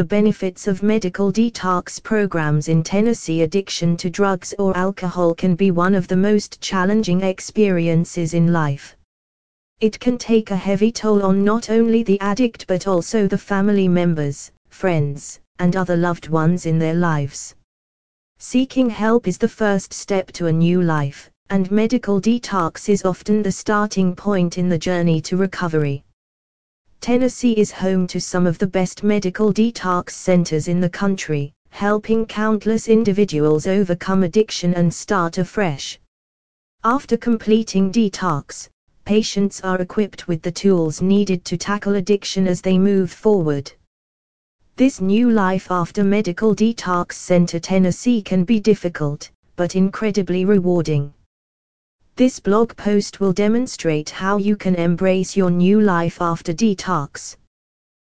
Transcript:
the benefits of medical detox programs in Tennessee. Addiction to drugs or alcohol can be one of the most challenging experiences in life. It can take a heavy toll on not only the addict but also the family members, friends, and other loved ones in their lives. Seeking help is the first step to a new life, and medical detox is often the starting point in the journey to recovery. Tennessee is home to some of the best medical detox centers in the country, helping countless individuals overcome addiction and start afresh. After completing detox, patients are equipped with the tools needed to tackle addiction as they move forward. This new life after Medical Detox Center Tennessee can be difficult, but incredibly rewarding. This blog post will demonstrate how you can embrace your new life after detox.